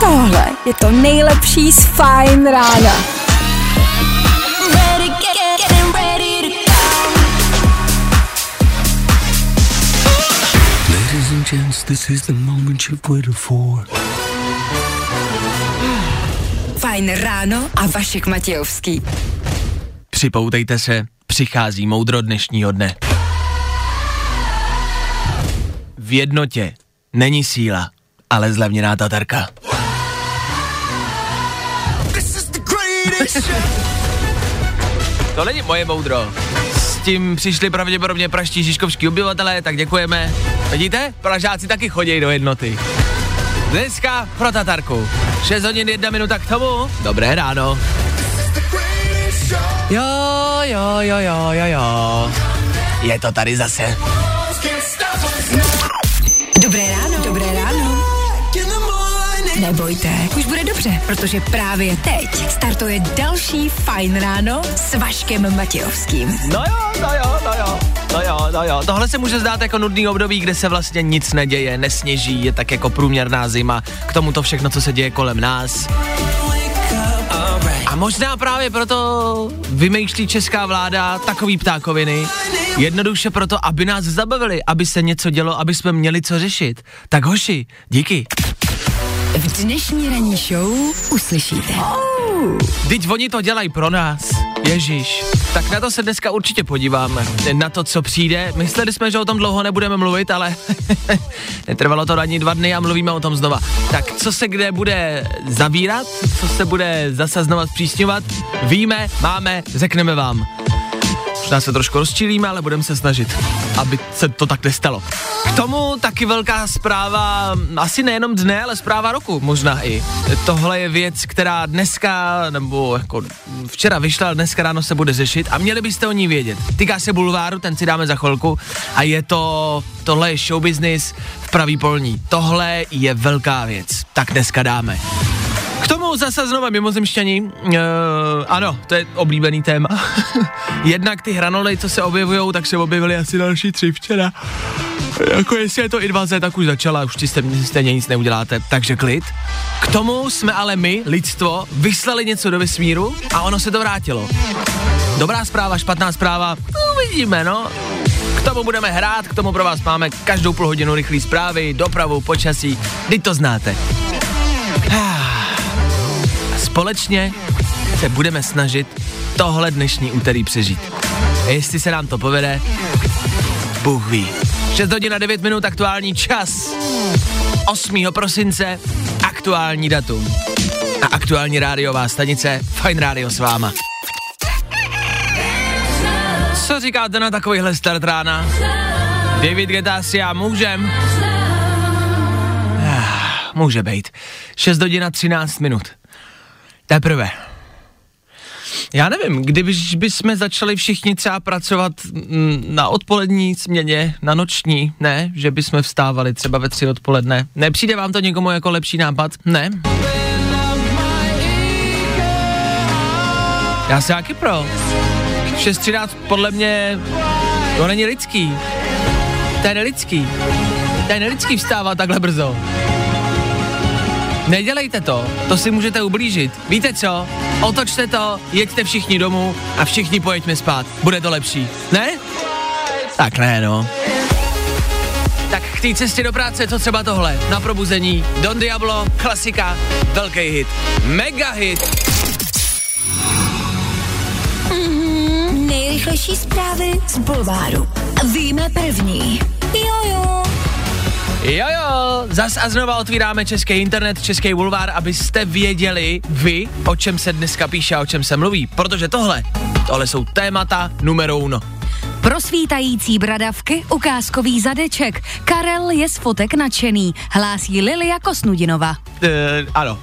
Tohle je to nejlepší z Fine rána. Ladies and gents, this is the moment you've waited for. Fajn ráno a Vašek Matějovský. Připoutejte se, přichází moudro dnešního dne. V jednotě není síla, ale zlevněná tatarka. To není moje moudro. S tím přišli pravděpodobně praští žižkovští obyvatelé, tak děkujeme. Vidíte? Pražáci taky chodí do jednoty. Dneska pro Tatarku. 6 hodin 1 minuta k tomu. Dobré ráno. Jo, jo, jo, jo, jo, jo. Je to tady zase. Nebojte, už bude dobře, protože právě teď startuje další Fajn ráno s Vaškem Matějovským. No jo, no jo, no jo. No jo, no jo. Tohle se může zdát jako nudný období, kde se vlastně nic neděje, nesněží, je tak jako průměrná zima, k tomu to všechno, co se děje kolem nás. A možná právě proto vymýšlí česká vláda takový ptákoviny, jednoduše proto, aby nás zabavili, aby se něco dělo, aby jsme měli co řešit. Tak hoši, díky. V dnešní ranní show uslyšíte. Teď oni to dělají pro nás. Ježíš. Tak na to se dneska určitě podíváme. Na to, co přijde. Mysleli jsme, že o tom dlouho nebudeme mluvit, ale netrvalo to ani dva dny a mluvíme o tom znova. Tak co se kde bude zavírat, co se bude zase znova zpřísňovat, víme, máme, řekneme vám. Možná se trošku rozčilíme, ale budeme se snažit, aby se to tak nestalo. K tomu taky velká zpráva, asi nejenom dne, ale zpráva roku možná i. Tohle je věc, která dneska, nebo jako včera vyšla, dneska ráno se bude řešit a měli byste o ní vědět. Týká se bulváru, ten si dáme za chvilku a je to, tohle je show business v pravý polní. Tohle je velká věc, tak dneska dáme. K tomu zase znova mimozemšťaní. Uh, ano, to je oblíbený téma. Jednak ty hranoly, co se objevují, tak se objevily asi další tři včera. Jako jestli je to invaze, tak už začala, už ti stejně nic neuděláte, takže klid. K tomu jsme ale my, lidstvo, vyslali něco do vesmíru a ono se to vrátilo. Dobrá zpráva, špatná zpráva, uvidíme, no. K tomu budeme hrát, k tomu pro vás máme každou půl hodinu rychlý zprávy, dopravu, počasí, teď to znáte. Společně se budeme snažit tohle dnešní úterý přežít. A jestli se nám to povede, Bůh ví. 6 hodin a 9 minut aktuální čas. 8. prosince aktuální datum. A aktuální rádiová stanice Fine Radio s váma. Co říkáte na takovýhle start rána? David Geta si já můžem? Ah, Může být. 6 hodin a 13 minut. Teprve. Já nevím, když bychom začali všichni třeba pracovat mm, na odpolední směně, na noční, ne, že bychom vstávali třeba ve tři odpoledne. Nepřijde vám to někomu jako lepší nápad? Ne? Já se jaký pro. 6.13 podle mě to není lidský. To je nelidský. To je nelidský vstávat takhle brzo. Nedělejte to, to si můžete ublížit. Víte co? Otočte to, jeďte všichni domů a všichni pojeďme spát. Bude to lepší. Ne? Tak ne, no. Tak k té cestě do práce, co třeba tohle? Na probuzení, Don Diablo, klasika, velký hit. Mega hit. Nejrychlejší zprávy z Bulváru. Víme první. Jojo. Jo jo, zas a znova otvíráme český internet, český bulvár, abyste věděli vy, o čem se dneska píše a o čem se mluví. Protože tohle, tohle jsou témata numero uno. Prosvítající bradavky, ukázkový zadeček. Karel je z fotek nadšený, hlásí Lilia Kosnudinova. E, ano.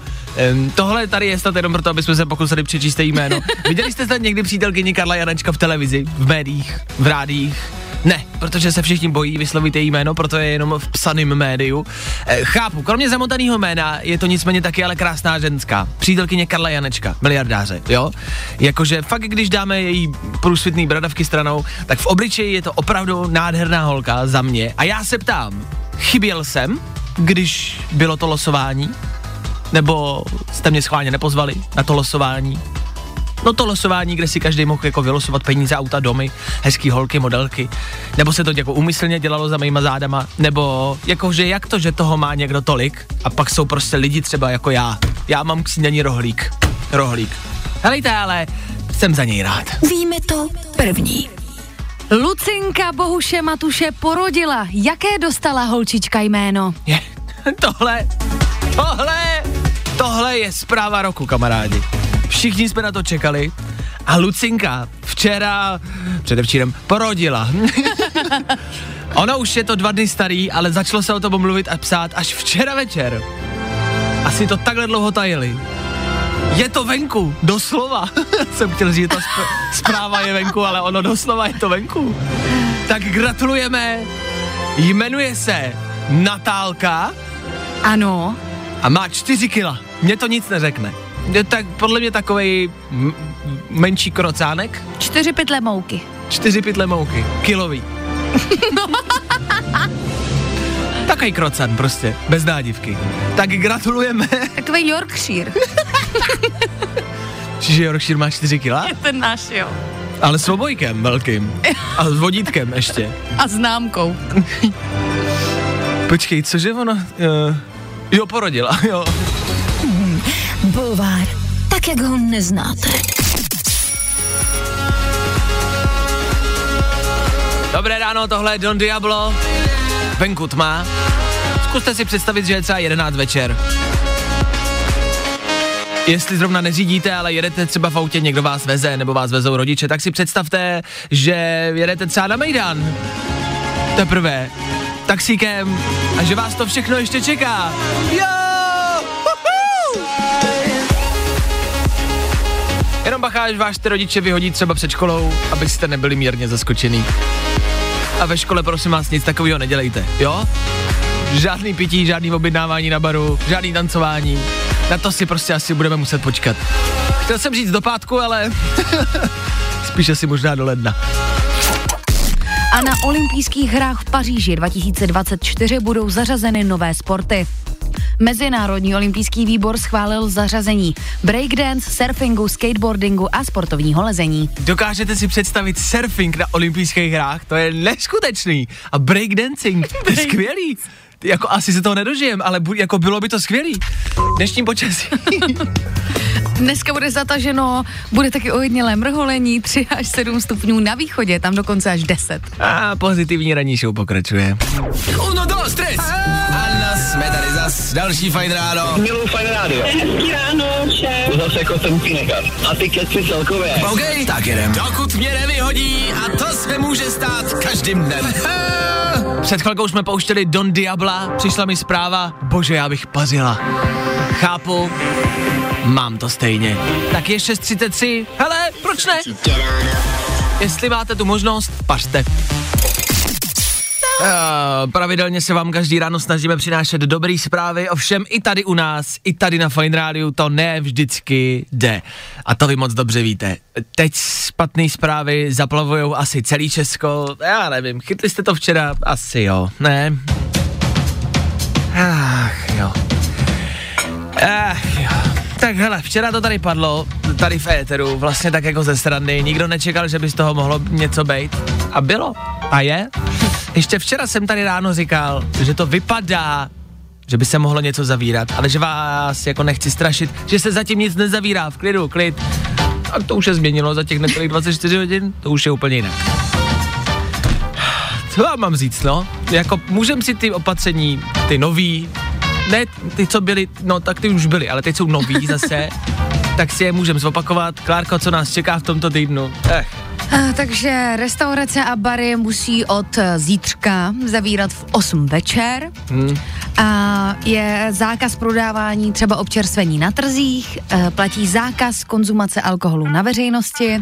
Um, tohle tady je snad jenom proto, aby jsme se pokusili přečíst jméno. Viděli jste snad někdy přítelkyni Karla Janečka v televizi, v médiích, v rádích? Ne, protože se všichni bojí vyslovit její jméno, proto je jenom v psaném médiu. E, chápu, kromě zamotaného jména je to nicméně taky ale krásná ženská. Přítelkyně Karla Janečka, miliardáře, jo? Jakože fakt, když dáme její průsvitný bradavky stranou, tak v obličeji je to opravdu nádherná holka za mě. A já se ptám, chyběl jsem, když bylo to losování? Nebo jste mě schválně nepozvali na to losování? No to losování, kde si každý mohl jako vylosovat peníze, auta, domy, hezký holky, modelky. Nebo se to jako umyslně dělalo za mýma zádama, nebo jakože jak to, že toho má někdo tolik a pak jsou prostě lidi třeba jako já. Já mám k snídaní rohlík. Rohlík. Helejte, ale jsem za něj rád. Víme to první. Lucinka Bohuše Matuše porodila. Jaké dostala holčička jméno? Je, tohle, tohle, tohle je zpráva roku, kamarádi. Všichni jsme na to čekali a Lucinka včera, předevčírem, porodila. Ona už je to dva dny starý, ale začalo se o tom mluvit a psát až včera večer. Asi to takhle dlouho tajili. Je to venku, doslova. Jsem chtěl říct, že ta sp- zpráva je venku, ale ono doslova je to venku. Tak gratulujeme. Jmenuje se Natálka Ano. a má čtyři kila. Mně to nic neřekne. Je tak podle mě takovej m- menší krocánek, Čtyři pytle mouky. čtyři pytle mouky, kilový. Takový krocan prostě, bez nádivky. Tak gratulujeme, Takový Yorkshire. že Yorkshire má 4 kila, Ten náš, jo. ale s obojkem velkým. A s vodítkem ještě. A známkou. Počkej, cože ono? Uh, jo, porodila, jo. Bulvár, tak jak ho neznáte. Dobré ráno, tohle je Don Diablo. Venku tma. Zkuste si představit, že je třeba 11 večer. Jestli zrovna neřídíte, ale jedete třeba v autě, někdo vás veze, nebo vás vezou rodiče, tak si představte, že jedete třeba na Mejdan. Teprve. Taxíkem. A že vás to všechno ještě čeká. Jo! Uhu! Jenom bacha, až vás ty rodiče vyhodí třeba před školou, abyste nebyli mírně zaskočený. A ve škole prosím vás nic takového nedělejte, jo? Žádný pití, žádný objednávání na baru, žádný tancování. Na to si prostě asi budeme muset počkat. Chtěl jsem říct do pátku, ale spíš asi možná do ledna. A na olympijských hrách v Paříži 2024 budou zařazeny nové sporty. Mezinárodní olympijský výbor schválil zařazení breakdance, surfingu, skateboardingu a sportovního lezení. Dokážete si představit surfing na olympijských hrách? To je neskutečný. A breakdancing, to je skvělý. Jako asi se toho nedožijem, ale bu, jako bylo by to skvělý. Dnešní počasí. Dneska bude zataženo, bude taky ojednělé mrholení, 3 až 7 stupňů na východě, tam dokonce až 10. A pozitivní ranní show pokračuje. Uno, dos, tres. Anna, zas. Další fajn ráno. Miluji fajn rádio. Hezký ráno všem. To zase jako jsem nechat. A ty keci celkově. OK, tak jedem. Dokud mě nevyhodí, a to se může stát každým dnem. Před chvilkou jsme pouštěli Don Diabla, přišla mi zpráva, bože, já bych pařila. Chápu, mám to stejně. Tak je 6.33, hele, proč ne? Jestli máte tu možnost, pařte. Uh, pravidelně se vám každý ráno snažíme přinášet dobré zprávy, ovšem i tady u nás, i tady na Fine Radio to ne vždycky jde. A to vy moc dobře víte. Teď špatné zprávy zaplavujou asi celý Česko, já nevím, chytli jste to včera? Asi jo, ne? Ach jo. Ach jo. Tak hele, včera to tady padlo, tady v éteru, vlastně tak jako ze strany, nikdo nečekal, že by z toho mohlo něco být. A bylo. A je. Ještě včera jsem tady ráno říkal, že to vypadá, že by se mohlo něco zavírat, ale že vás jako nechci strašit, že se zatím nic nezavírá, v klidu, klid. A to už se změnilo za těch necelých 24 hodin, to už je úplně jinak. Co vám mám říct, no? Jako můžem si ty opatření, ty nový, ne ty, co byly, no tak ty už byly, ale teď jsou nový zase, tak si je můžem zopakovat. Klárko, co nás čeká v tomto týdnu? Ech, Eh, Takže restaurace a bary musí od zítřka zavírat v 8 večer. Hmm. A je zákaz prodávání třeba občerstvení na trzích, eh, platí zákaz konzumace alkoholu na veřejnosti,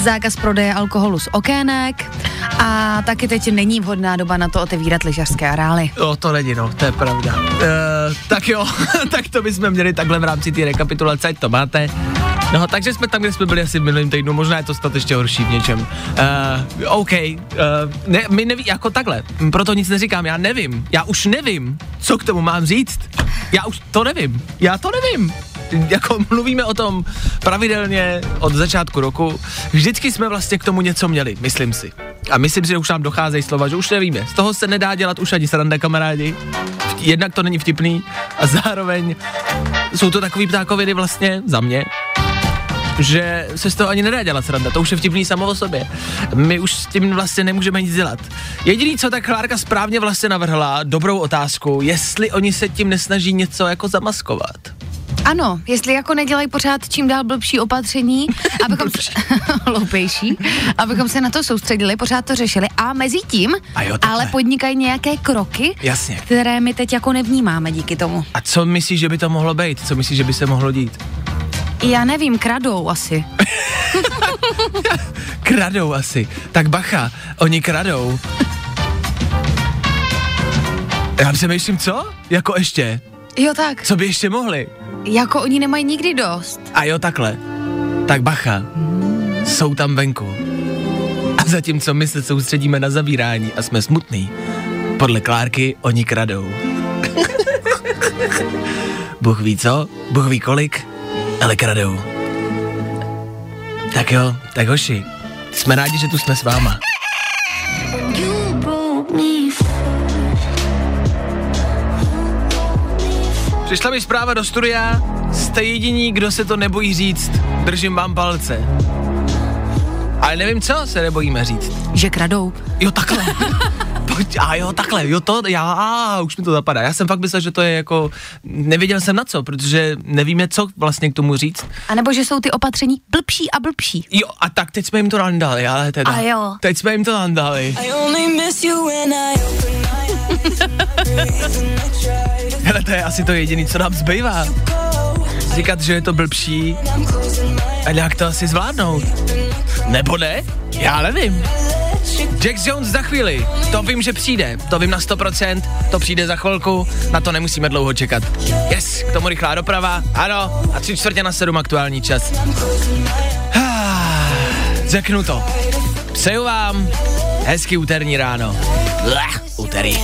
zákaz prodeje alkoholu z okének a taky teď není vhodná doba na to otevírat lyžařské areály. Jo, to není, no, to je pravda. Uh, tak jo, tak to bychom měli takhle v rámci té rekapitulace, ať to máte. No, takže jsme tam, kde jsme byli asi v minulém týdnu, možná je to snad ještě horší v něčem. Uh, OK, uh, ne, my neví, jako takhle, proto nic neříkám, já nevím, já už nevím, co k tomu mám říct. Já už to nevím, já to nevím. Jako mluvíme o tom pravidelně od začátku roku, vždycky jsme vlastně k tomu něco měli, myslím si. A myslím si, že už nám docházejí slova, že už nevíme. Z toho se nedá dělat už ani sranda, kamarádi. Jednak to není vtipný a zároveň jsou to takový ptákoviny vlastně za mě, že se z toho ani nedá dělat sranda, to už je vtipný samo o sobě. My už s tím vlastně nemůžeme nic dělat. Jediný, co tak Klárka správně vlastně navrhla, dobrou otázku, jestli oni se tím nesnaží něco jako zamaskovat. Ano, jestli jako nedělají pořád čím dál blbší opatření, abychom se, loupejší, abychom se na to soustředili, pořád to řešili a mezi tím, A jo, takhle. ale podnikají nějaké kroky, Jasně. které my teď jako nevnímáme díky tomu. A co myslíš, že by to mohlo být? Co myslíš, že by se mohlo dít? Já nevím, kradou asi. Kradou asi. Tak bacha, oni kradou. Já přemýšlím, co? Jako ještě? Jo tak, Co by ještě mohli? Jako oni nemají nikdy dost. A jo takhle. Tak bacha, jsou tam venku. A zatímco my se soustředíme na zavírání a jsme smutný, podle Klárky oni kradou. Bůh ví co, Bůh ví kolik, ale kradou. Tak jo, tak hoši, jsme rádi, že tu jsme s váma. Přišla mi zpráva do studia, jste jediní, kdo se to nebojí říct. Držím vám palce. Ale nevím, co se nebojíme říct. Že kradou. Jo, takhle. Pojď, a jo, takhle, jo, to, já, a, už mi to zapadá. Já jsem fakt myslel, že to je jako, nevěděl jsem na co, protože nevíme, co vlastně k tomu říct. A nebo že jsou ty opatření blbší a blbší. Jo, a tak teď jsme jim to nandali, ale teda. A jo. Teď jsme jim to nandali. Hele, to je asi to jediné, co nám zbývá. Říkat, že je to blbší a nějak to asi zvládnout. Nebo ne? Já nevím. Jack Jones za chvíli, to vím, že přijde, to vím na 100%, to přijde za chvilku, na to nemusíme dlouho čekat. Yes, k tomu rychlá doprava, ano, a tři čtvrtě na sedm aktuální čas. Řeknu to. Přeju vám hezký úterní ráno. Blech, úterý.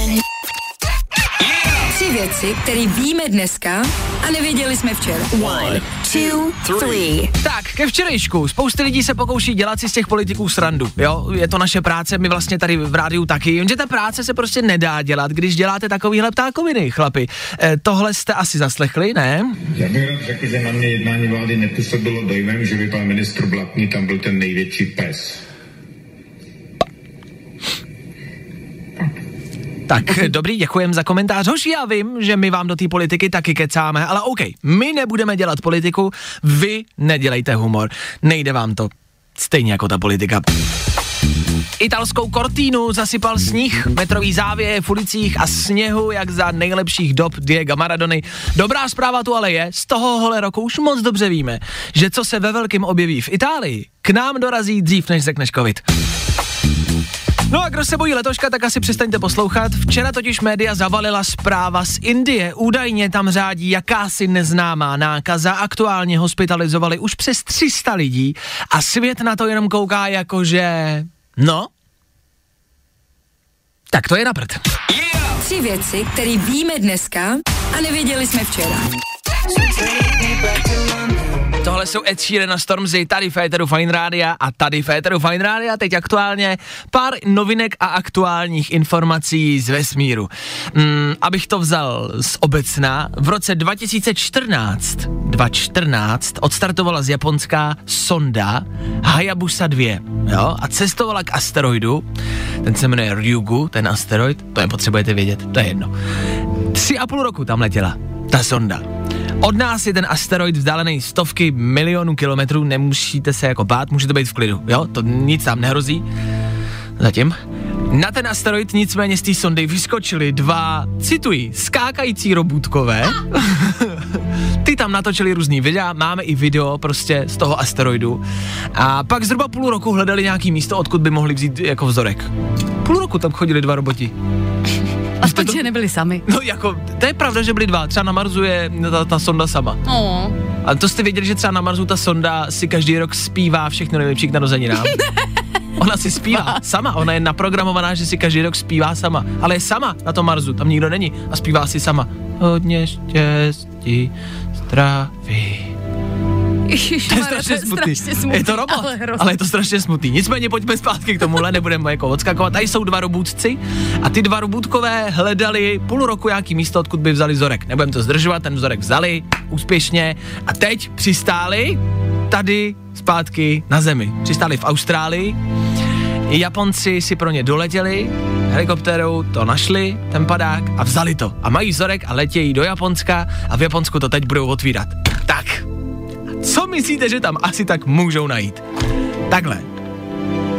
Věci, které víme dneska a nevěděli jsme včera. One, two, three. Tak, ke včerejšku. Spousty lidí se pokouší dělat si z těch politiků srandu. Jo, je to naše práce, my vlastně tady v rádiu taky. Jenže ta práce se prostě nedá dělat, když děláte takovýhle ptákoviny, chlapi. E, tohle jste asi zaslechli, ne? Já bych rád řekl, že na mě jednání vlády nepůsobilo dojmem, že by pan ministr Blatný tam byl ten největší pes. Tak, dobrý, děkujem za komentář. Hoši, já vím, že my vám do té politiky taky kecáme, ale OK, my nebudeme dělat politiku, vy nedělejte humor. Nejde vám to. Stejně jako ta politika. Italskou Cortínu zasypal sníh, metrový závěje v ulicích a sněhu, jak za nejlepších dob Diego Maradony. Dobrá zpráva tu ale je, z toho hole roku už moc dobře víme, že co se ve velkém objeví v Itálii, k nám dorazí dřív, než řekneš covid. No a kdo se bojí letoška, tak asi přestaňte poslouchat. Včera totiž média zavalila zpráva z Indie. Údajně tam řádí jakási neznámá nákaza. Aktuálně hospitalizovali už přes 300 lidí a svět na to jenom kouká jako, že... No? Tak to je na prd. Tři věci, které víme dneska a nevěděli jsme včera. Tohle jsou Ed Sheeran a Stormzy, tady Féteru Fine Rádia a tady Féteru Fine Rádia, teď aktuálně pár novinek a aktuálních informací z vesmíru. Mm, abych to vzal z obecná, v roce 2014, 2014 odstartovala z Japonska sonda Hayabusa 2, jo, a cestovala k asteroidu, ten se jmenuje Ryugu, ten asteroid, to nepotřebujete vědět, to je jedno. Tři a půl roku tam letěla, ta sonda. Od nás je ten asteroid vzdálený stovky milionů kilometrů, nemusíte se jako bát, můžete být v klidu, jo? To nic tam nehrozí. Zatím. Na ten asteroid nicméně z té sondy vyskočili dva, cituji, skákající robůtkové. Ty tam natočili různý videa, máme i video prostě z toho asteroidu. A pak zhruba půl roku hledali nějaký místo, odkud by mohli vzít jako vzorek. Půl roku tam chodili dva roboti. Aspoň, že nebyli sami. No jako, to je pravda, že byli dva. Třeba na Marsu je ta, ta sonda sama. No. A to jste věděli, že třeba na Marsu ta sonda si každý rok zpívá všechno nejlepší k narozeninám? Ona si zpívá sama, ona je naprogramovaná, že si každý rok zpívá sama. Ale je sama na tom Marsu, tam nikdo není a zpívá si sama. Hodně štěstí, zdraví. To je strašně smutný. Je to robot, ale, ale, hrozný. ale je to strašně smutný. Nicméně pojďme zpátky k tomuhle, nebudeme jako odskakovat. Tady jsou dva robůtci a ty dva robůtkové hledali půl roku nějaký místo, odkud by vzali vzorek. Nebudeme to zdržovat, ten vzorek vzali úspěšně a teď přistáli tady zpátky na zemi. Přistáli v Austrálii, Japonci si pro ně doletěli, helikoptérou to našli, ten padák a vzali to. A mají vzorek a letějí do Japonska a v Japonsku to teď budou otvírat. Tak, co myslíte, že tam asi tak můžou najít? Takhle.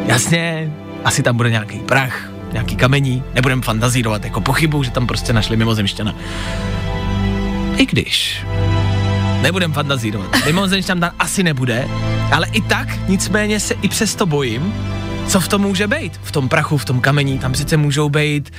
Jasně, asi tam bude nějaký prach, nějaký kamení, nebudem fantazírovat jako pochybu, že tam prostě našli mimozemšťana. I když. Nebudem fantazírovat. Mimozemšťan tam asi nebude, ale i tak nicméně se i přesto bojím, co v tom může být. V tom prachu, v tom kamení, tam přece můžou být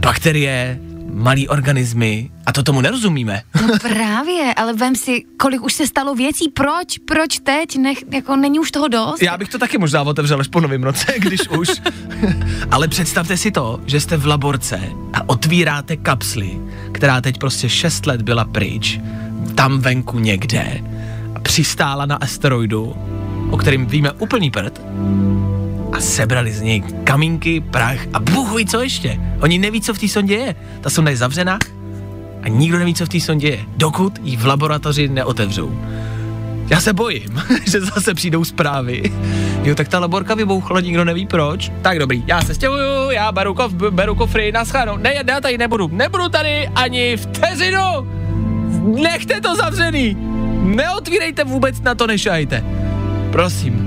bakterie, malý organismy a to tomu nerozumíme. No právě, ale vem si, kolik už se stalo věcí, proč, proč teď, Nech, jako není už toho dost? Já bych to taky možná otevřel až po novém roce, když už. Ale představte si to, že jste v laborce a otvíráte kapsli, která teď prostě 6 let byla pryč, tam venku někde a přistála na asteroidu, o kterým víme úplný prd a sebrali z něj kamínky, prach a bůh ví co ještě. Oni neví, co v té sondě je. Ta sonda je zavřená a nikdo neví, co v té sondě je, dokud ji v laboratoři neotevřou. Já se bojím, že zase přijdou zprávy. Jo, tak ta laborka vybouchla, nikdo neví proč. Tak dobrý, já se stěhuju, já beru, kof, beru kofry, naschledanou. Ne, já tady nebudu, nebudu tady ani vteřinu. Nechte to zavřený. Neotvírejte vůbec na to, nešajte. Prosím.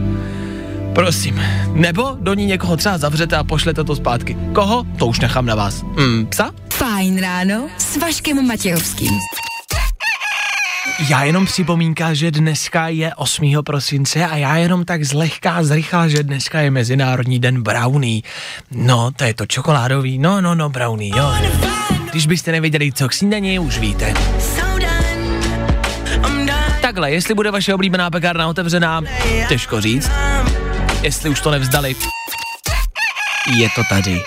Prosím. Nebo do ní někoho třeba zavřete a pošlete to zpátky. Koho? To už nechám na vás. Mm, psa? Fajn ráno s Vaškem Matějovským. Já jenom připomínka, že dneska je 8. prosince a já jenom tak zlehká zrychla, že dneska je Mezinárodní den brownie. No, to je to čokoládový, no, no, no, brownie, jo. Když byste nevěděli, co k snídani, už víte. Takhle, jestli bude vaše oblíbená pekárna otevřená, těžko říct. Jestli už to nevzdali, je to tady.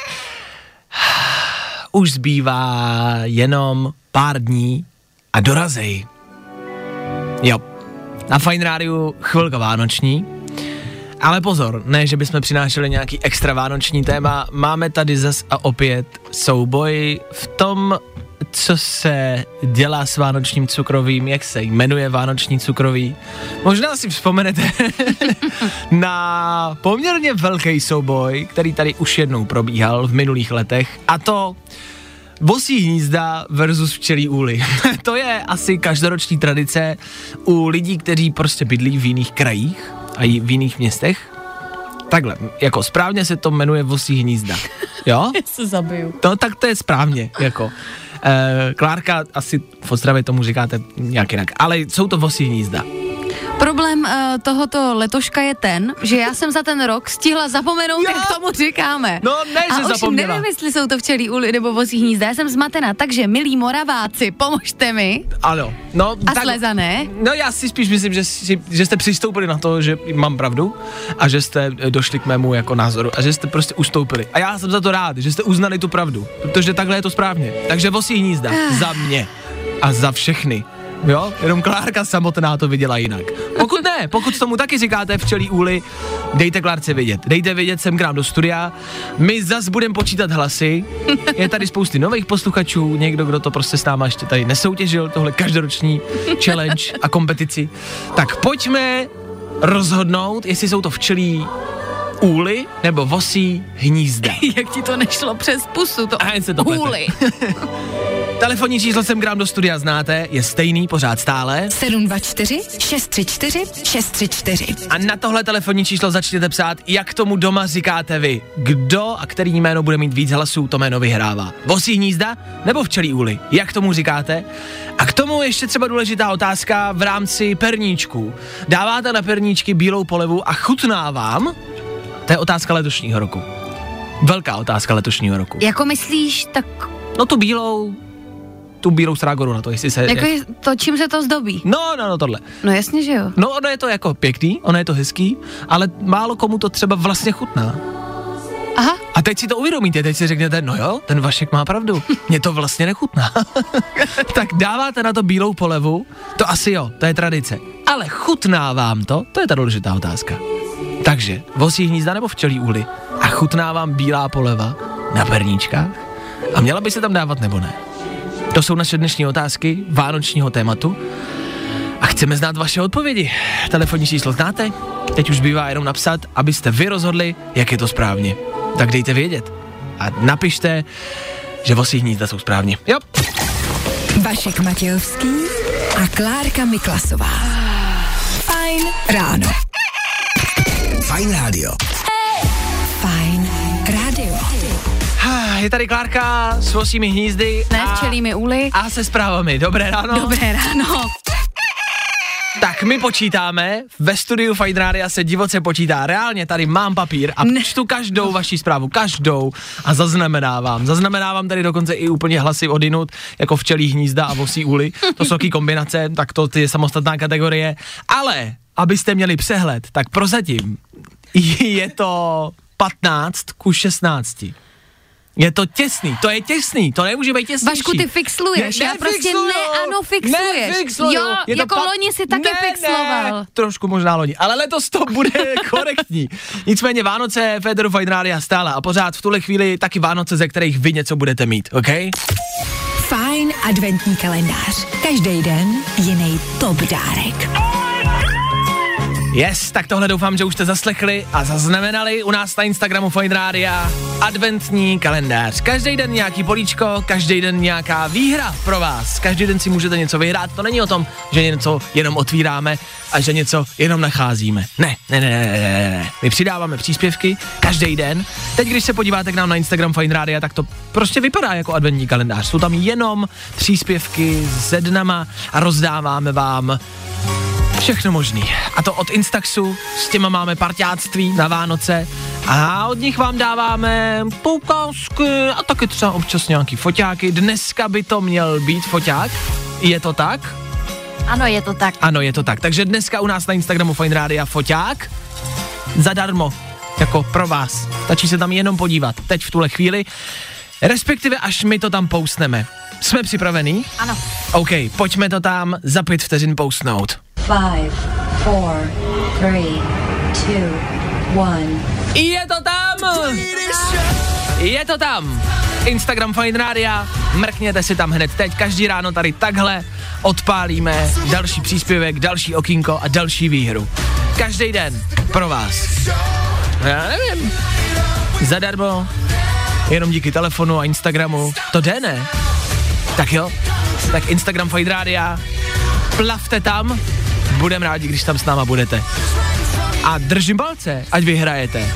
Už zbývá jenom pár dní a dorazej. Jo, na Fine Rádiu chvilka vánoční, ale pozor, ne, že bychom přinášeli nějaký extra vánoční téma, máme tady zas a opět souboj v tom, co se dělá s vánočním cukrovým, jak se jmenuje vánoční cukrový. Možná si vzpomenete na poměrně velký souboj, který tady už jednou probíhal v minulých letech, a to Bosí hnízda versus včelí úly. to je asi každoroční tradice u lidí, kteří prostě bydlí v jiných krajích a v jiných městech. Takhle, jako správně se to jmenuje vosí hnízda. Jo? se zabiju. No tak to je správně, jako. E, Klárka asi v Ostravě tomu říkáte nějak jinak, ale jsou to vosí hnízda. Problém uh, tohoto letoška je ten, že já jsem za ten rok stihla zapomenout, Jo. jak tomu říkáme. No, ne, A že už zapomněla. nevím, jestli jsou to včelí úly nebo vozí hnízda, já jsem zmatená, takže milí moraváci, pomožte mi. Ano, no. A slezané? No já si spíš myslím, že, si, že jste přistoupili na to, že mám pravdu a že jste eh, došli k mému jako názoru a že jste prostě ustoupili. A já jsem za to rád, že jste uznali tu pravdu, protože takhle je to správně. Takže vosí hnízda, za mě a za všechny. Jo, jenom Klárka samotná to viděla jinak. Pokud ne, pokud tomu taky říkáte včelí úly, dejte Klárce vědět. Dejte vědět sem k nám do studia. My zas budeme počítat hlasy. Je tady spousty nových posluchačů, někdo, kdo to prostě s náma ještě tady nesoutěžil, tohle každoroční challenge a kompetici. Tak pojďme rozhodnout, jestli jsou to včelí úly nebo vosí hnízda. Jak ti to nešlo přes pusu, to A se to úly. Telefonní číslo sem k nám do studia znáte, je stejný, pořád stále. 724 634 634. A na tohle telefonní číslo začněte psát, jak tomu doma říkáte vy. Kdo a který jméno bude mít víc hlasů, to jméno vyhrává. Vosí hnízda nebo včelí úly? Jak tomu říkáte? A k tomu ještě třeba důležitá otázka v rámci perníčků. Dáváte na perníčky bílou polevu a chutná vám? To je otázka letošního roku. Velká otázka letošního roku. Jako myslíš, tak No tu bílou, tu bílou strágoru na to, jestli se... jako je to, čím se to zdobí? No, no, no, tohle. No jasně, že jo. No, ono je to jako pěkný, ono je to hezký, ale málo komu to třeba vlastně chutná. Aha, A teď si to uvědomíte, teď si řeknete, no jo, ten Vašek má pravdu, mě to vlastně nechutná. tak dáváte na to bílou polevu, to asi jo, to je tradice. Ale chutná vám to, to je ta důležitá otázka. Takže, vosí hnízda nebo včelí úly a chutná vám bílá poleva na perníčkách? A měla by se tam dávat nebo ne? To jsou naše dnešní otázky vánočního tématu a chceme znát vaše odpovědi. Telefonní číslo znáte? Teď už bývá jenom napsat, abyste vy rozhodli, jak je to správně. Tak dejte vědět. A napište, že vosí hnízda jsou správně. Jo, Vašek Matějovský a Klárka Miklasová. Fajn ráno. Fajn rádio. Fajn rádio. Ah, je tady Klárka s vosími hnízdy. ne a, včelými úly. a se zprávami. Dobré ráno. Dobré ráno. Tak my počítáme, ve studiu Fajn Rádia se divoce počítá, reálně tady mám papír a Ne. čtu každou vaši zprávu, každou a zaznamenávám. Zaznamenávám tady dokonce i úplně hlasy odinut, jako včelí hnízda a vosí úly. To jsou taky kombinace, tak to je samostatná kategorie. Ale, abyste měli přehled, tak prozatím je to 15 ku 16. Je to těsný, to je těsný, to nemůže být těsnější. Vašku, ty fixluješ, Ne, já prostě ne, ano, fixluješ. Nefixluju. Jo, Je to jako pa- loni si taky ne, fixloval. Ne, trošku možná loni, ale letos to bude korektní. Nicméně Vánoce Federu Fine Rádia stále a pořád v tuhle chvíli taky Vánoce, ze kterých vy něco budete mít, OK? Fajn adventní kalendář. Každý den jiný top dárek. Yes, tak tohle doufám, že už jste zaslechli a zaznamenali u nás na Instagramu Fine Rádia adventní kalendář. Každý den nějaký políčko, každý den nějaká výhra pro vás. Každý den si můžete něco vyhrát. To není o tom, že něco jenom otvíráme a že něco jenom nacházíme. Ne, ne, ne, ne, ne, ne. My přidáváme příspěvky každý den. Teď, když se podíváte k nám na Instagram Fine Rádia, tak to prostě vypadá jako adventní kalendář. Jsou tam jenom příspěvky se dnama a rozdáváme vám Všechno možný. A to od Instaxu, s těma máme parťáctví na Vánoce a od nich vám dáváme poukázky a taky třeba občas nějaký foťáky. Dneska by to měl být foťák. Je to tak? Ano, je to tak. Ano, je to tak. Takže dneska u nás na Instagramu Fine Rádia foťák zadarmo, jako pro vás. Stačí se tam jenom podívat, teď v tuhle chvíli, respektive až my to tam postneme. Jsme připravení? Ano. OK, pojďme to tam za pět vteřin postnout. Five, four, three, two, one. Je to tam! Je to tam! Instagram Fine Rádia, mrkněte si tam hned teď, každý ráno tady takhle odpálíme další příspěvek, další okýnko a další výhru. Každý den pro vás. Já nevím. Zadarmo, jenom díky telefonu a Instagramu. To jde, ne? Tak jo, tak Instagram Fine Rádia, plavte tam, budem rádi, když tam s náma budete. A držím palce, ať vyhrajete.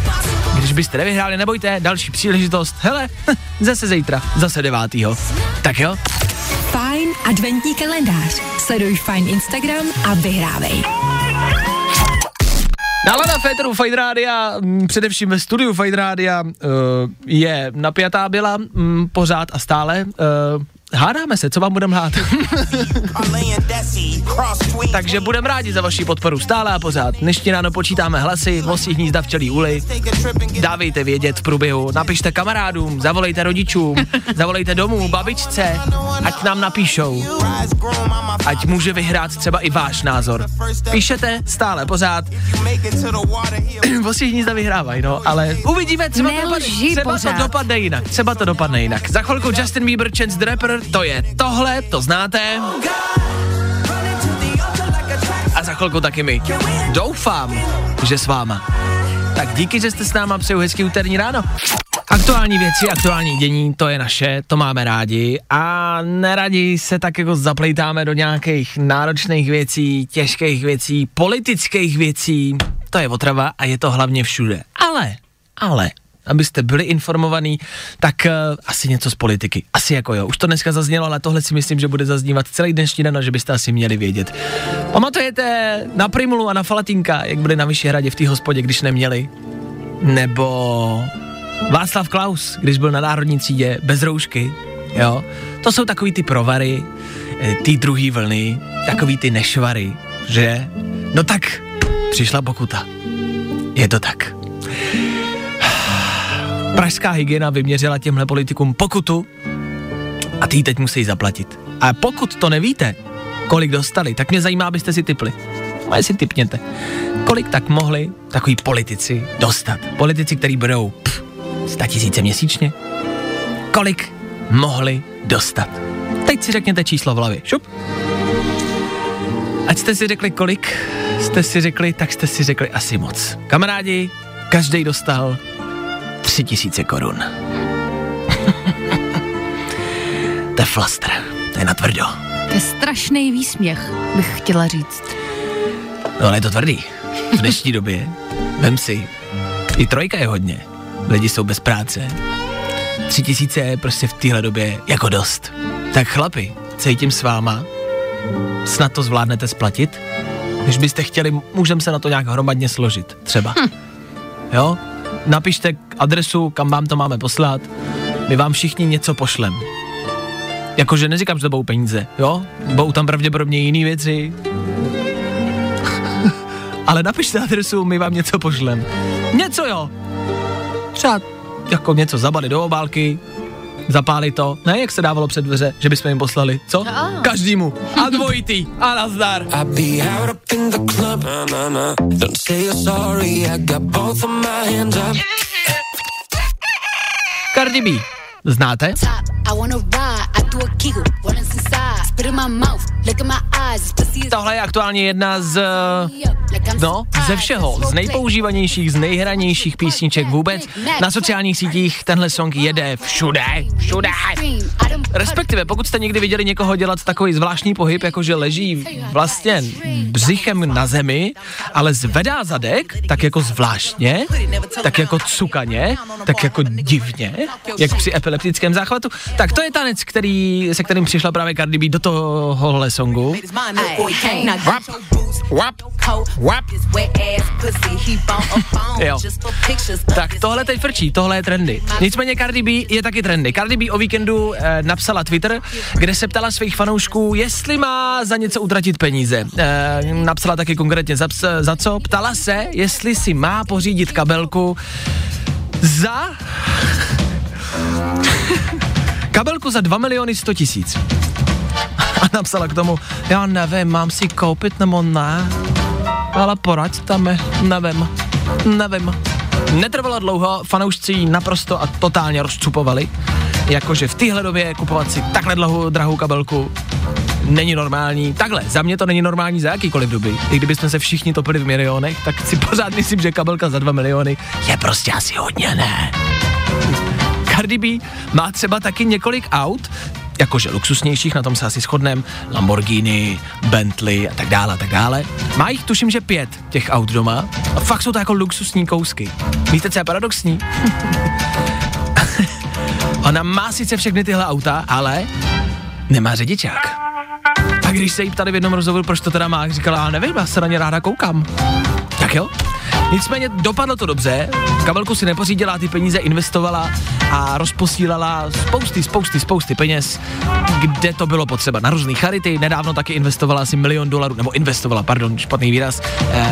Když byste nevyhráli, nebojte, další příležitost, hele, zase zítra, zase devátýho. Tak jo, Fajn adventní kalendář. Sleduj Fajn Instagram a vyhrávej. Nálada Féteru Fight Rádia, m, především ve studiu Fight Rádia, uh, je napjatá byla m, pořád a stále. Hádáme se, co vám budeme hrát. Takže budeme rádi za vaši podporu stále a pořád. Dnešní ráno počítáme hlasy, vosí hnízda včelí úly. Dávejte vědět v průběhu, napište kamarádům, zavolejte rodičům, zavolejte domů, babičce, ať nám napíšou. Ať může vyhrát třeba i váš názor. Píšete stále pořád. Vosí hnízda vyhrávají, no, ale uvidíme, třeba, to dopadne, Nelži třeba to dopadne jinak, třeba to dopadne jinak. Za chvilku Justin Bieber, Chance the Rapper, to je tohle, to znáte. A za chvilku taky my. Doufám, že s váma. Tak díky, že jste s náma, přeju hezký úterní ráno. Aktuální věci, aktuální dění, to je naše, to máme rádi a neradi se tak jako zaplejtáme do nějakých náročných věcí, těžkých věcí, politických věcí, to je otrava a je to hlavně všude. Ale, ale, abyste byli informovaní, tak uh, asi něco z politiky. Asi jako jo. Už to dneska zaznělo, ale tohle si myslím, že bude zaznívat celý dnešní den a že byste asi měli vědět. Pamatujete na Primulu a na Falatínka, jak byli na Vyšehradě v té hospodě, když neměli? Nebo Václav Klaus, když byl na národní třídě bez roušky, jo. To jsou takový ty provary, eh, ty druhý vlny, takový ty nešvary, že? No tak, přišla pokuta. Je to tak. Pražská hygiena vyměřila těmhle politikům pokutu a ty teď musí zaplatit. A pokud to nevíte, kolik dostali, tak mě zajímá, abyste si typli. Ale si typněte. Kolik tak mohli takový politici dostat? Politici, který budou pff, 100 tisíce měsíčně? Kolik mohli dostat? Teď si řekněte číslo v hlavě. Šup. Ať jste si řekli kolik, jste si řekli, tak jste si řekli asi moc. Kamarádi, každý dostal tři tisíce korun. to je flastr, to je natvrdo. To je strašný výsměch, bych chtěla říct. No ale je to tvrdý. V dnešní době, vem si, i trojka je hodně. Lidi jsou bez práce. Tři tisíce je prostě v téhle době jako dost. Tak chlapi, cítím s váma, snad to zvládnete splatit? Když byste chtěli, můžeme se na to nějak hromadně složit, třeba. Hm. Jo? Napište adresu, kam vám to máme poslat, my vám všichni něco pošlem. Jakože neříkám, že to budou peníze, jo? Budou tam pravděpodobně jiné věci. Ale napište adresu, my vám něco pošlem. Něco jo. Třeba jako něco zabalit do obálky, zapálit to, ne jak se dávalo před dveře, že bychom jim poslali, co? Každému. A dvojitý. A nazdar. Cardi B. Znáte? Tohle je aktuálně jedna z, no, ze všeho, z nejpoužívanějších, z nejhranějších písniček vůbec. Na sociálních sítích tenhle song jede všude, všude. Respektive, pokud jste někdy viděli někoho dělat takový zvláštní pohyb, jako že leží vlastně břichem na zemi, ale zvedá zadek, tak jako zvláštně, tak jako cukaně, tak jako divně, jak při epileptickém záchvatu, tak to je tanec, který, se kterým přišla právě Cardi B do tohohle songu. Wap, wap, wap. Jo. Tak tohle teď frčí, tohle je trendy. Nicméně Cardi B je taky trendy. Cardi B o víkendu eh, napsala Twitter, kde se ptala svých fanoušků, jestli má za něco utratit peníze. Eh, napsala taky konkrétně za, za co. Ptala se, jestli si má pořídit kabelku za... kabelku za 2 miliony 100 tisíc. A napsala k tomu, já nevím, mám si koupit nebo ne, ale poraďte mi, nevím, nevím. Netrvalo dlouho, fanoušci ji naprosto a totálně rozcupovali, jakože v téhle době kupovat si takhle dlouhou, drahou kabelku není normální. Takhle, za mě to není normální za jakýkoliv doby. I kdybychom se všichni topili v milionech, tak si pořád myslím, že kabelka za 2 miliony je prostě asi hodně ne. Cardi B má třeba taky několik aut, jakože luxusnějších, na tom se asi shodnem, Lamborghini, Bentley a tak dále a tak dále. Má jich tuším, že pět těch aut doma a fakt jsou to jako luxusní kousky. Víte, co je paradoxní? Ona má sice všechny tyhle auta, ale nemá řidičák. A když se jí ptali v jednom rozhovoru, proč to teda má, říkala, já nevím, já se na ně ráda koukám. Tak jo? Nicméně dopadlo to dobře, kabelku si nepořídila, ty peníze investovala a rozposílala spousty, spousty, spousty peněz, kde to bylo potřeba. Na různé charity, nedávno taky investovala asi milion dolarů, nebo investovala, pardon, špatný výraz, eh,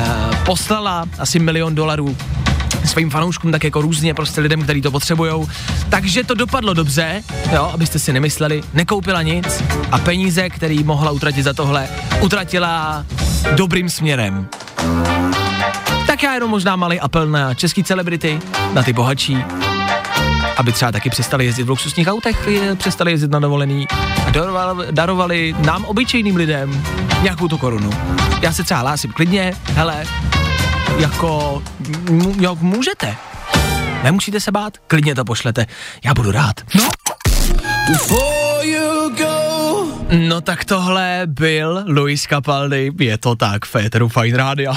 poslala asi milion dolarů svým fanouškům, tak jako různě prostě lidem, kteří to potřebujou. Takže to dopadlo dobře, jo, abyste si nemysleli, nekoupila nic a peníze, který mohla utratit za tohle, utratila dobrým směrem. Já jenom možná malý apel na český celebrity, na ty bohatší, aby třeba taky přestali jezdit v luxusních autech, přestali jezdit na dovolený a darovali, darovali nám obyčejným lidem nějakou tu korunu. Já se třeba hlásím klidně, hele, jako, m- jak můžete. Nemusíte se bát, klidně to pošlete, já budu rád. No. No tak tohle byl Luis Capaldi, je to tak, Féteru Fine Radio.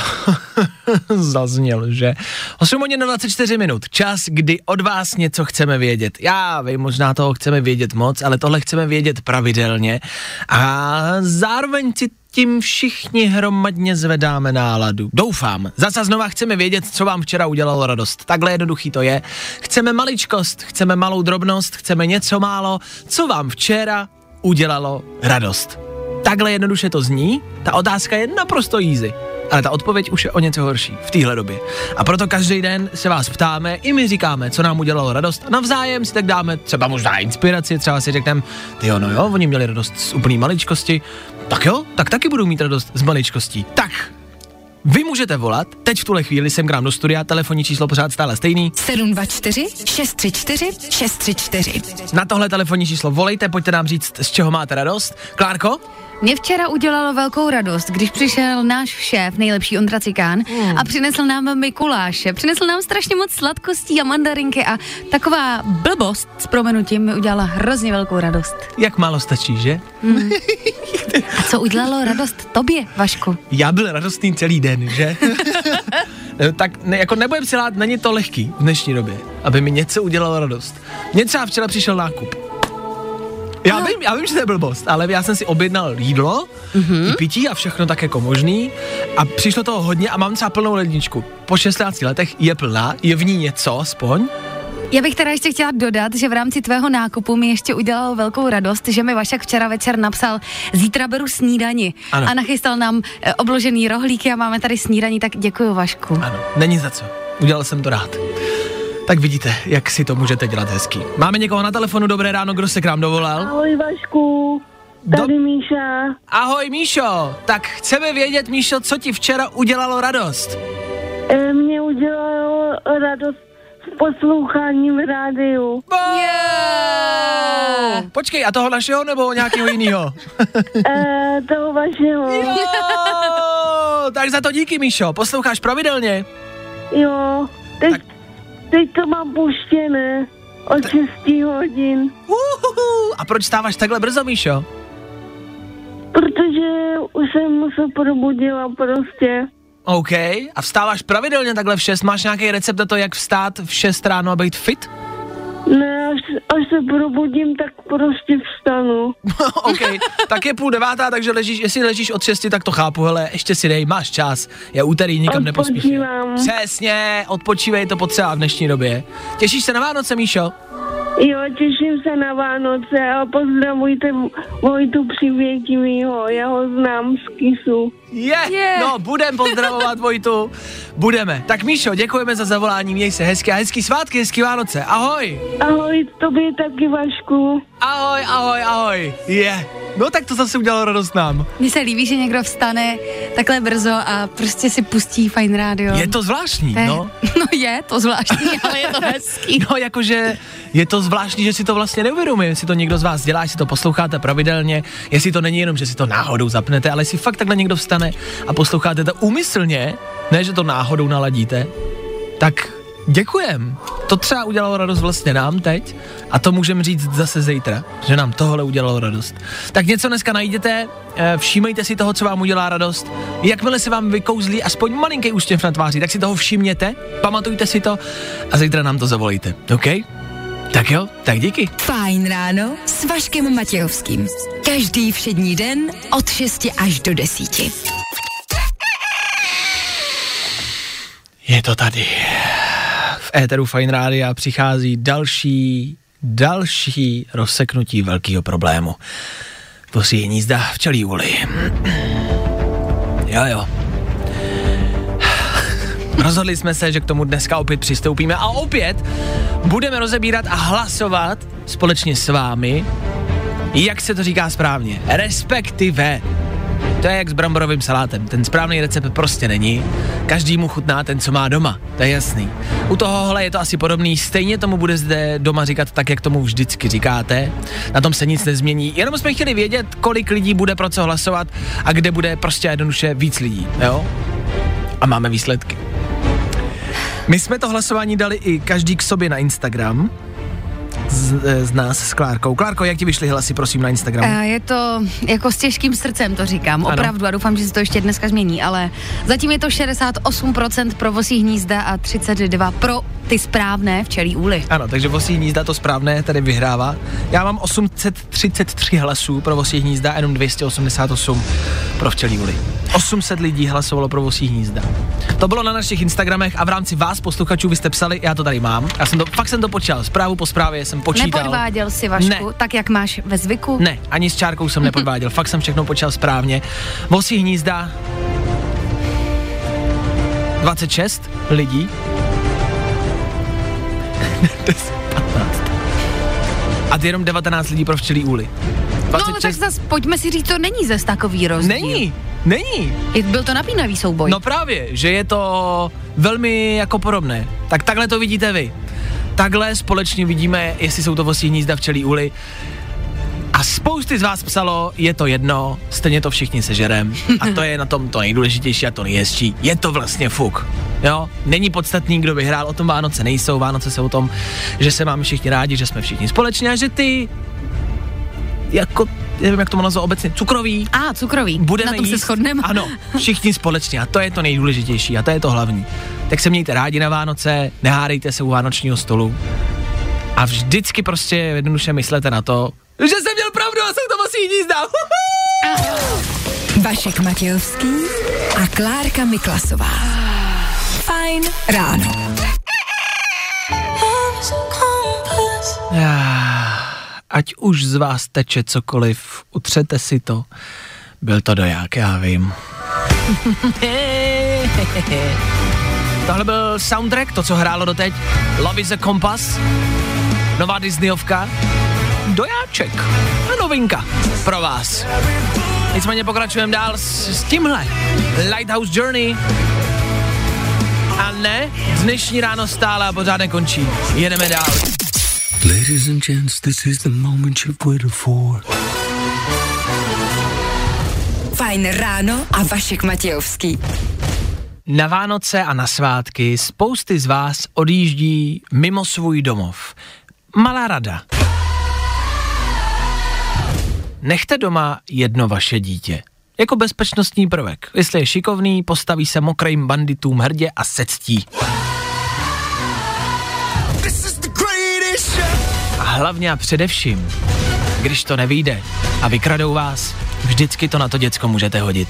Zazněl, že? 8 hodin na 24 minut, čas, kdy od vás něco chceme vědět. Já vím, možná toho chceme vědět moc, ale tohle chceme vědět pravidelně a zároveň si tím všichni hromadně zvedáme náladu. Doufám. Zase znova chceme vědět, co vám včera udělalo radost. Takhle jednoduchý to je. Chceme maličkost, chceme malou drobnost, chceme něco málo, co vám včera udělalo radost. Takhle jednoduše to zní, ta otázka je naprosto easy. Ale ta odpověď už je o něco horší v téhle době. A proto každý den se vás ptáme, i my říkáme, co nám udělalo radost. Navzájem si tak dáme třeba možná inspiraci, třeba si řekneme, ty jo, no jo, oni měli radost z úplný maličkosti, tak jo, tak taky budu mít radost z maličkostí. Tak, vy můžete volat, teď v tuhle chvíli jsem k nám do studia, telefonní číslo pořád stále stejný. 724 634 634. Na tohle telefonní číslo volejte, pojďte nám říct, z čeho máte radost. Klárko? Mě včera udělalo velkou radost, když přišel náš šéf, nejlepší Ondra Cikán, Hmm. a přinesl nám Mikuláše. Přinesl nám strašně moc sladkostí a mandarinky a taková blbost s promenutím mi udělala hrozně velkou radost. Jak málo stačí, že? A co udělalo radost tobě, Vašku? Já byl radostný celý den, že? tak ne, jako nebudem si lát, není to lehký v dnešní době, aby mi něco udělalo radost. Mně třeba včera přišel nákup. Já vím, já vím, že to je blbost, ale já jsem si objednal jídlo, mm-hmm. i pití a všechno tak jako možný a přišlo toho hodně a mám třeba plnou ledničku. Po 16 letech je plná, je v ní něco aspoň. Já bych teda ještě chtěla dodat, že v rámci tvého nákupu mi ještě udělalo velkou radost, že mi Vašek včera večer napsal, zítra beru snídani Ano. a nachystal nám e, obložený rohlíky a máme tady snídani, tak děkuji Vašku. Ano, není za co. Udělal jsem to rád. Tak vidíte, jak si to můžete dělat hezky. Máme někoho na telefonu, dobré ráno, kdo se k nám dovolal? Ahoj Vašku, tady Do- Míša. Ahoj Míšo, tak chceme vědět, Míšo, co ti včera udělalo radost. E, mě udělalo radost s posloucháním v rádiu. Yeah! Počkej, a toho našeho nebo nějakého jiného? E, toho vašeho. tak za to díky, Míšo. Posloucháš pravidelně? Jo, teď, Tak- teď to mám puštěné od 6 hodin, Uhuhu. A proč stáváš takhle brzo, Míšo? protože už jsem se probudila prostě. OK. A vstáváš pravidelně takhle v 6? Máš nějaký recept na to, jak vstát v 6 ráno a být fit? Ne, až, až se probudím, tak prostě vstanu. OK, tak je půl devátá, takže ležíš, jestli ležíš od 6, tak to chápu, hele, ještě si dej, máš čas. Je úterý, nikam. Odpočívám. Přesně, odpočívej to potřeba v dnešní době. Těšíš se na Vánoce, Míšo? Jo, těším se na Vánoce a pozdravujte Vojtu Přivětivýho, já ho znám z Kisu. Je, Je. no, budem pozdravovat Vojtu. Budeme. Tak Míšo, děkujeme za zavolání, měj se hezky a hezký svátky, hezký Vánoce. Ahoj. Ahoj, tobě taky Vašku. Ahoj, ahoj, ahoj. Je. No tak to zase udělalo radost nám. Mně se líbí, že někdo vstane takhle brzo a prostě si pustí fajn rádio. Je to zvláštní, To je- no. no je to zvláštní, ale je to hezký. No, jakože je to zvláštní, že si to vlastně neuvědomuje, jestli to někdo z vás dělá, jestli to posloucháte pravidelně, jestli to není jenom, že si to náhodou zapnete, ale jestli fakt takhle někdo vstane a posloucháte to úmyslně, ne, že to náhodou naladíte, tak děkujem. To třeba udělalo radost vlastně nám teď a to můžeme říct zase zítra, že nám tohle udělalo radost. Tak něco dneska najděte, eh, všímejte si toho, co vám udělá radost. Jakmile se vám vykouzlí aspoň malinký úsměv na tváři, tak si toho všimněte, pamatujte si to a zítra nám to zavolejte, OK? Tak jo, tak díky. Fajn ráno s Vaškem Matějovským. Každý všední den od 6 až do 10. Je to tady. V éteru Fine Rádia přichází další, další rozseknutí velkého problému. Posí nízda včelí úly. Jo, jo. Rozhodli jsme se, že k tomu dneska opět přistoupíme a opět budeme rozebírat a hlasovat společně s vámi, jak se to říká správně. Respektive to je jak s bramborovým salátem. Ten správný recept prostě není. Každý mu chutná ten, co má doma. To je jasný. U tohohle je to asi podobný. Stejně tomu bude zde doma říkat tak, jak tomu vždycky říkáte. Na tom se nic nezmění. Jenom jsme chtěli vědět, kolik lidí bude pro co hlasovat a kde bude prostě jednoduše víc lidí. Jo? A máme výsledky. My jsme to hlasování dali i každý k sobě na Instagram. Z, eh, z nás s Klárkou. Klárko, jak ti vyšly hlasy, prosím, na Instagramu? A je to jako s těžkým srdcem, to říkám, Ano. opravdu a doufám, že se to ještě dneska změní, ale zatím je to 68% pro vosí hnízda a 32 pro ty správné včelí úly. Ano, takže Vosí hnízda to správné tady vyhrává. Já mám 833 hlasů pro Vosí hnízda a jenom 288 pro včelí uly. 800 lidí hlasovalo pro Vosí hnízda. To bylo na našich Instagramech a v rámci vás, posluchačů, vy jste psali, já to tady mám. Já jsem to, fakt jsem to počítal, zprávu po zprávě jsem počítal. Nepodváděl si Vašku, Ne. tak jak máš ve zvyku? Ne, ani s čárkou jsem nepodváděl, fakt jsem všechno počítal správně. Vosí hnízda 26 lidí. 10, 15. A jenom 19 lidí pro včelí úly. No ale tak zas, pojďme si říct, to není zas takový rozdíl. Není, není. Byl to napínavý souboj. No právě, že je to velmi jako podobné. Tak takhle to vidíte vy. Takhle společně vidíme, jestli jsou to vosí hnízda včelí úly. A spousty z vás psalo, je to jedno, stejně to všichni sežerem. A to je na tom to nejdůležitější a to nejhezčí. Je to vlastně fuk. Jo, není podstatný, kdo vyhrál, o tom Vánoce nejsou. Vánoce jsou o tom, že se máme všichni rádi, že jsme všichni společně a že ty jako, nevím, jak to nazvat obecně, cukroví, A, cukrový. budeme Na tom jíst, se shodneme. Ano, všichni společně a to je to nejdůležitější a to je to hlavní. Tak se mějte rádi na Vánoce, nehádejte se u vánočního stolu a vždycky prostě jednoduše myslete na to, že jsem měl pravdu a jsem to musí hnízda. Vašek Matějovský a Klárka Miklasová. Fajn ráno. Ať už z vás teče cokoliv, utřete si to. Byl to doják, já vím. Tohle byl soundtrack, to, co hrálo doteď. Love is a Compass. Nová Disneyovka. Dojáček. A novinka pro vás. Nicméně pokračujeme dál s, s tímhle. Lighthouse Journey. A ne, dnešní ráno stále a pořád nekončí. Jedeme dál. Ladies and gents, this is the moment you've waited for. Fajn ráno a Vašek Matějovský. Na Vánoce a na svátky spousty z vás odjíždí mimo svůj domov. Malá rada. Nechte doma jedno vaše dítě. Jako bezpečnostní prvek. Jestli je šikovný, postaví se mokrým banditům hrdě a se hlavně a především, když to nevyjde a vykradou vás, vždycky to na to děcko můžete hodit.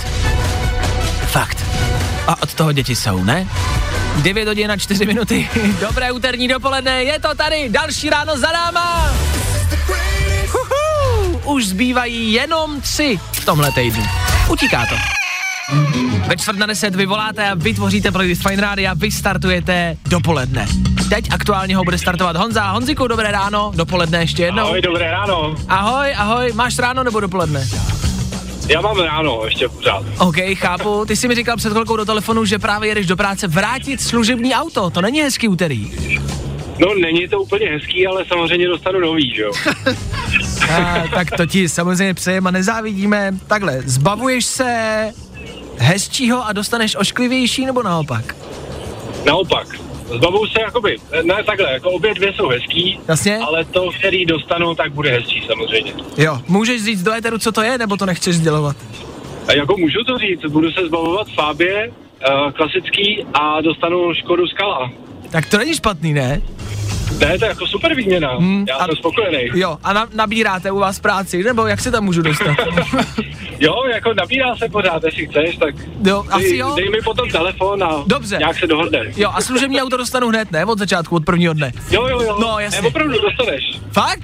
Fakt. A od toho děti jsou, ne? 9 hodin na 4 minuty. Dobré úterní dopoledne, je to tady, další ráno za náma. Huhu, už zbývají jenom tři v tomhle týdnu. Utíká to. Ve čtvrt na deset vy voláte a vytvoříte playlist Fine Radio a vy startujete dopoledne. Teď aktuálně ho bude startovat Honza. Honziku, dobré ráno, dopoledne ještě jednou. Ahoj, dobré ráno. Ahoj, ahoj, máš ráno nebo dopoledne? Já mám ráno ještě pořád. OK, chápu. Ty jsi mi říkal před chvilkou do telefonu, že právě jedeš do práce vrátit služební auto. To není hezký úterý. No, není to úplně hezký, ale samozřejmě dostanu nový, že jo? A, tak to ti samozřejmě přejem a nezávidíme. Takhle, zbavuješ se hezčího a dostaneš ošklivější nebo naopak? Naopak. Zbavou se jakoby, ne takhle, jako obě dvě jsou hezký, Jasně? ale to, který dostanu, tak bude hezčí samozřejmě. Jo, můžeš říct do éteru, co to je, nebo to nechceš sdělovat? A jako můžu to říct, budu se zbavovat Fábie, uh, klasický, a dostanu Škodu Skala. Tak to není špatný, ne? Ne, to je jako super výměna, Hmm, já a- jsem spokojený. Jo, a na, nabíráte u vás práci, nebo jak se tam můžu dostat? Jo, jako nabírá se pořád, jestli chceš, tak Jo, asi dej, jo. dej mi potom telefon a Dobře. nějak se dohodne. Jo, a služební auto dostanu hned, ne? Od začátku, od prvního dne. Jo, jo, jo. No, jasně. Ne, opravdu dostaneš. Fakt?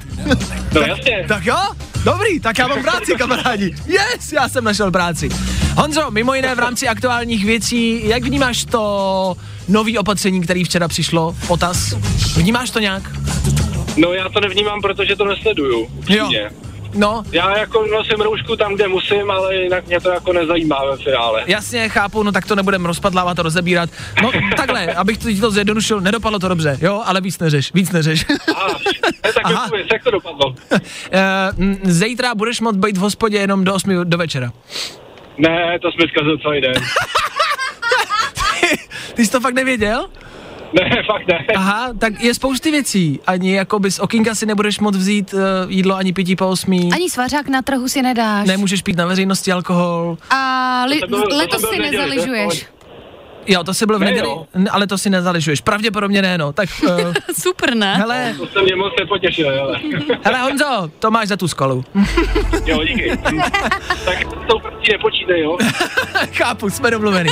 No jasně. Tak jo? Dobrý, tak já mám práci, kamarádi. Yes, já jsem našel práci. Honzo, mimo jiné v rámci aktuálních věcí, jak vnímáš to nový opatření, který včera přišlo, potaz? Vnímáš to nějak? No já to nevnímám, protože to nesleduju. upřímně. No, Já jako nosím roušku tam, kde musím, ale jinak mě to jako nezajímá ve finále. jasně, chápu, no tak to nebudeme rozpadlávat a rozebírat. No takhle, abych to, ti to zjednodušil, nedopadlo to dobře, jo, ale víc neřeš, víc neřeš. A, ne, tak Aha. jak to dopadlo? Eh, Zítra budeš moct být v hospodě jenom do 8 do večera. Ne, to jsme zkazil celý den. Ty jsi to fakt nevěděl? Ne, fakt ne. Aha, tak je spousty věcí. Ani jako by z okýnka si nebudeš moc vzít uh, jídlo ani pití po osmí. Ani svařák na trhu si nedáš. Nemůžeš pít na veřejnosti alkohol. A li- To to letos bylo si nezaližuješ. Jo, to si byl v Ne, neděli, jo. N- ale to si nezaližuješ. Pravděpodobně ne, no. Tak, uh, Super, ne? hele, To se mě moc nepotěšil, ale. hele Honzo, to máš za tu skolu. jo, díky. tak to tou prací nepočítej, jo. Chápu, jsme domluvený.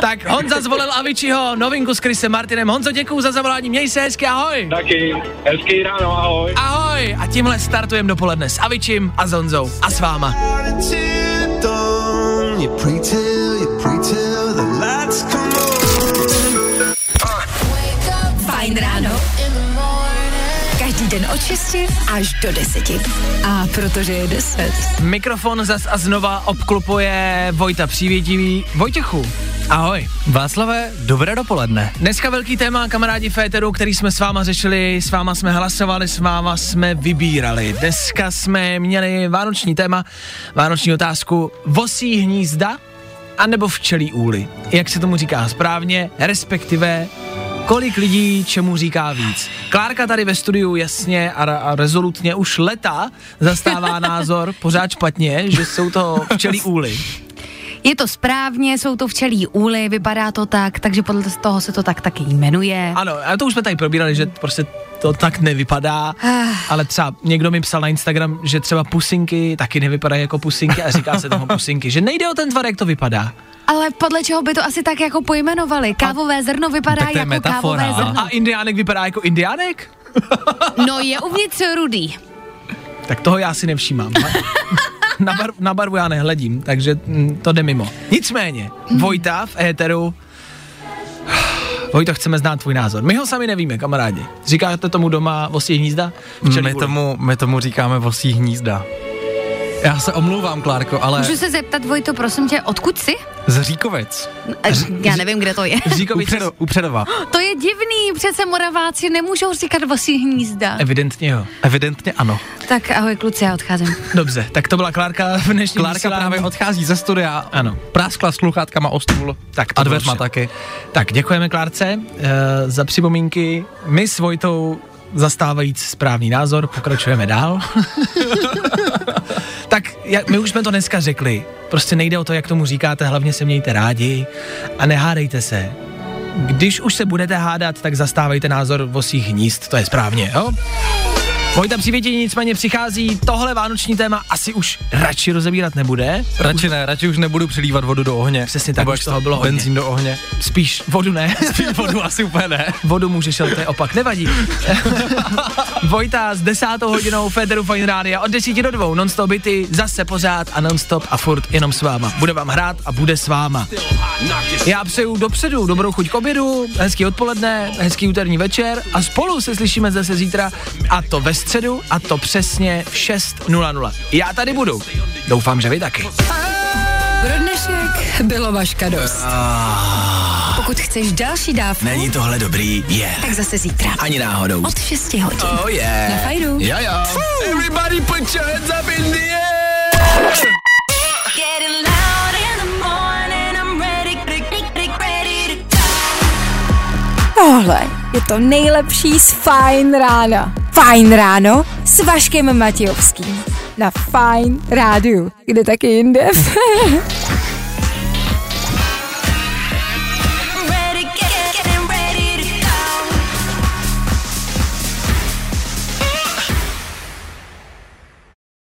tak Honza zvolil Aviciho, novinku s Chrisem Martinem. Honzo, děkuju za zavolání, měj se hezky, ahoj. Taky. Hezký ráno, ahoj. Ahoj a tímhle startujeme dopoledne s Avičím a s Honzou a s váma. 6 až do 10. A protože je 10. Mikrofon zas a znova obklopuje Vojta Přívětivý. Vojtěchu, ahoj. Václave, dobré dopoledne. Dneska velký téma, kamarádi Féteru, který jsme s váma řešili, s váma jsme hlasovali, s váma jsme vybírali. Dneska jsme měli vánoční téma, vánoční otázku, vosí hnízda anebo včelí úly. Jak se tomu říká správně, respektive kolik lidí čemu říká víc. Klárka tady ve studiu jasně a, a rezolutně už leta zastává názor pořád špatně, že jsou to včelí úly. Je to správně, jsou to včelí úly, vypadá to tak, takže podle toho se to tak taky jmenuje. Ano, a to už jsme tady probírali, že prostě to tak nevypadá, ale třeba někdo mi psal na Instagram, že třeba pusinky taky nevypadají jako pusinky a říká se tomu pusinky, že nejde o ten tvar, jak to vypadá. Ale podle čeho by to asi tak jako pojmenovali? Kávové zrno vypadá Tak to je jako metafora. kávové zrno. A indiánek vypadá jako indiánek? No je uvnitř rudý. Tak toho já si nevšímám. Na, bar, na barvu já nehledím, takže mm, to jde mimo. Nicméně, Vojta v éteru Vojto, chceme znát tvůj názor. My ho sami nevíme, kamarádi. Říkáte tomu doma vosí hnízda? My tomu, my tomu říkáme vosí hnízda. Já se omlouvám, Klárko, ale Můžu se zeptat, Vojto, prosím tě, odkud jsi? z Říkovic. Eh, Já nevím, kde to je. Říkovice, Upředo, upředova. To je divný, přece Moraváci nemůžou říkat vosí hnízda. evidentně jo. Evidentně ano. Tak ahoj kluci, já odcházím. Dobře, tak to byla Klárka v dnešním Klárka vysílání. právě odchází ze studia. Ano. Práskla sluchátkama o stůl. Tak a dveřma taky. Tak děkujeme Klárce uh, za připomínky. My s Vojtou zastávajíc správný názor, pokračujeme dál. tak jak, my už jsme to dneska řekli. Prostě nejde o to, jak tomu říkáte, hlavně se mějte rádi a nehádejte se. Když už se budete hádat, tak zastávejte názor vosích hnízd, to je správně, jo? Vojta přivětění nicméně přichází, tohle vánoční téma asi už radši rozebírat nebude. Radši ne, radši už nebudu přilívat vodu do ohně. Přesně tak, Nebo už toho bylo hodně. Benzín do ohně. Spíš vodu ne. vodu asi úplně ne. Vodu můžeš, ale to je opak, nevadí. Vojta s desátou hodinou Federu Fine Rádia od 10 do 2, non-stop byty, zase pořád a non-stop a furt jenom s váma. Bude vám hrát a bude s váma. Já přeju dopředu dobrou chuť k obědu, hezký odpoledne, hezký úterní večer a spolu se slyšíme zase zítra a to ve středu a to přesně v 6.00. Já tady budu. Doufám, že vy taky. Pro dnešek bylo vaška dost. Pokud chceš další dávku, Není tohle dobrý? Je. Yeah. tak zase zítra. Ani náhodou. Od 6 hodin. Oh yeah. Na fajnu. Jo jo. Everybody put your hands up in the air. Getting loud in the morning, I'm ready, ready, ready, ready to Tohle je to nejlepší z Fajn rána. Fajn ráno s Vaškem Matějovským. Na Fajn rádiu. Kde taky jinde?